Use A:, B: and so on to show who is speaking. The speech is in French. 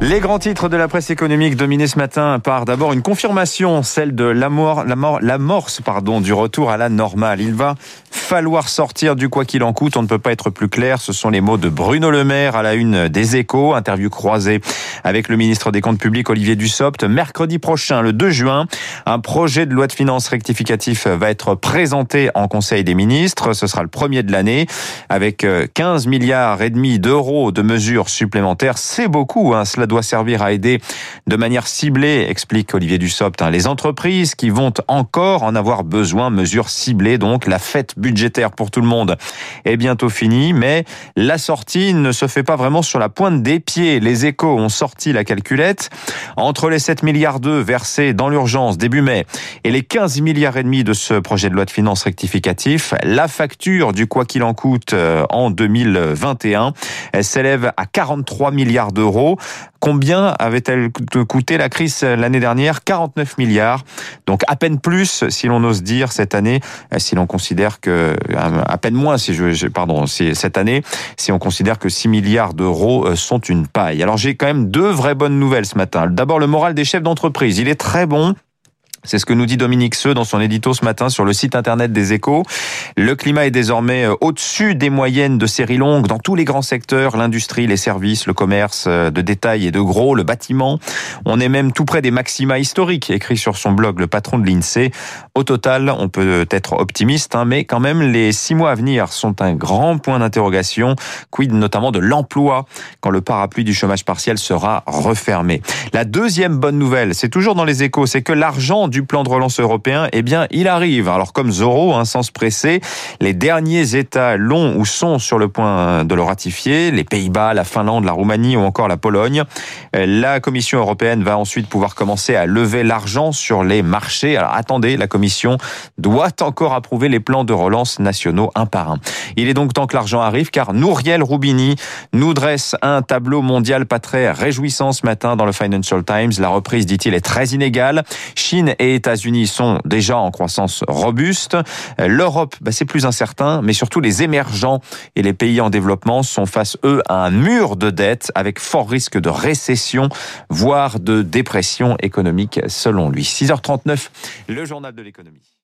A: Les grands titres de la presse économique dominés ce matin par d'abord une confirmation, celle de l'amorce du retour à la normale. Il va falloir sortir du quoi qu'il en coûte. On ne peut pas être plus clair. Ce sont les mots de Bruno Le Maire à la une des échos. Interview croisée avec le ministre des Comptes publics Olivier Dussopt. Mercredi prochain, le 2 juin, un projet de loi de finances rectificatif va être présenté en Conseil des ministres. Ce sera le premier de l'année avec 15 milliards et demi d'euros de mesures supplémentaires. C'est beaucoup. Hein. Cela doit servir à aider de manière ciblée, explique Olivier Dussopt, hein, les entreprises qui vont encore en avoir besoin. Mesures ciblées donc. La fête budgétaire budgétaire pour tout le monde est bientôt fini, mais la sortie ne se fait pas vraiment sur la pointe des pieds. Les échos ont sorti la calculette. Entre les 7 milliards d'euros versés dans l'urgence début mai et les 15 milliards et demi de ce projet de loi de finances rectificatif, la facture du quoi qu'il en coûte euh, en 2021 s'élève à 43 milliards d'euros. Combien avait-elle coûté la crise l'année dernière? 49 milliards. Donc à peine plus, si l'on ose dire, cette année, si l'on considère que, à peine moins, si je, pardon, cette année, si on considère que 6 milliards d'euros euh, sont une paille. Alors j'ai quand même deux vraies bonnes nouvelles ce matin. D'abord, le moral des chefs d'entreprise. Il est très bon. C'est ce que nous dit Dominique Seux dans son édito ce matin sur le site internet des Échos. Le climat est désormais euh, au-dessus des moyennes de série longue dans tous les grands secteurs, l'industrie, les services, le commerce euh, de détail et de gros, le bâtiment. On est même tout près des maxima historiques, écrit sur son blog le patron de l'INSEE. Au total, on peut être optimiste, hein, mais quand même, les six mois à venir sont un grand point d'interrogation. Quid notamment de l'emploi quand le parapluie du chômage partiel sera refermé. La deuxième bonne nouvelle, c'est toujours dans les Échos, c'est que l'argent du plan de relance européen, eh bien, il arrive. Alors, comme Zoro, hein, sans se presser, les derniers États l'ont ou sont sur le point de le ratifier, les Pays-Bas, la Finlande, la Roumanie ou encore la Pologne. La Commission européenne va ensuite pouvoir commencer à lever l'argent sur les marchés. Alors, attendez, la Commission doit encore approuver les plans de relance nationaux un par un. Il est donc temps que l'argent arrive, car Nouriel Roubini nous dresse un tableau mondial pas très réjouissant ce matin dans le Financial Times. La reprise, dit-il, est très inégale. Chine et États-Unis sont déjà en croissance robuste. L'Europe, bah, c'est plus incertain, mais surtout les émergents et les pays en développement sont face, eux, à un mur de dette avec fort risque de récession, voire de dépression économique, selon lui. 6h39, le journal de l'économie.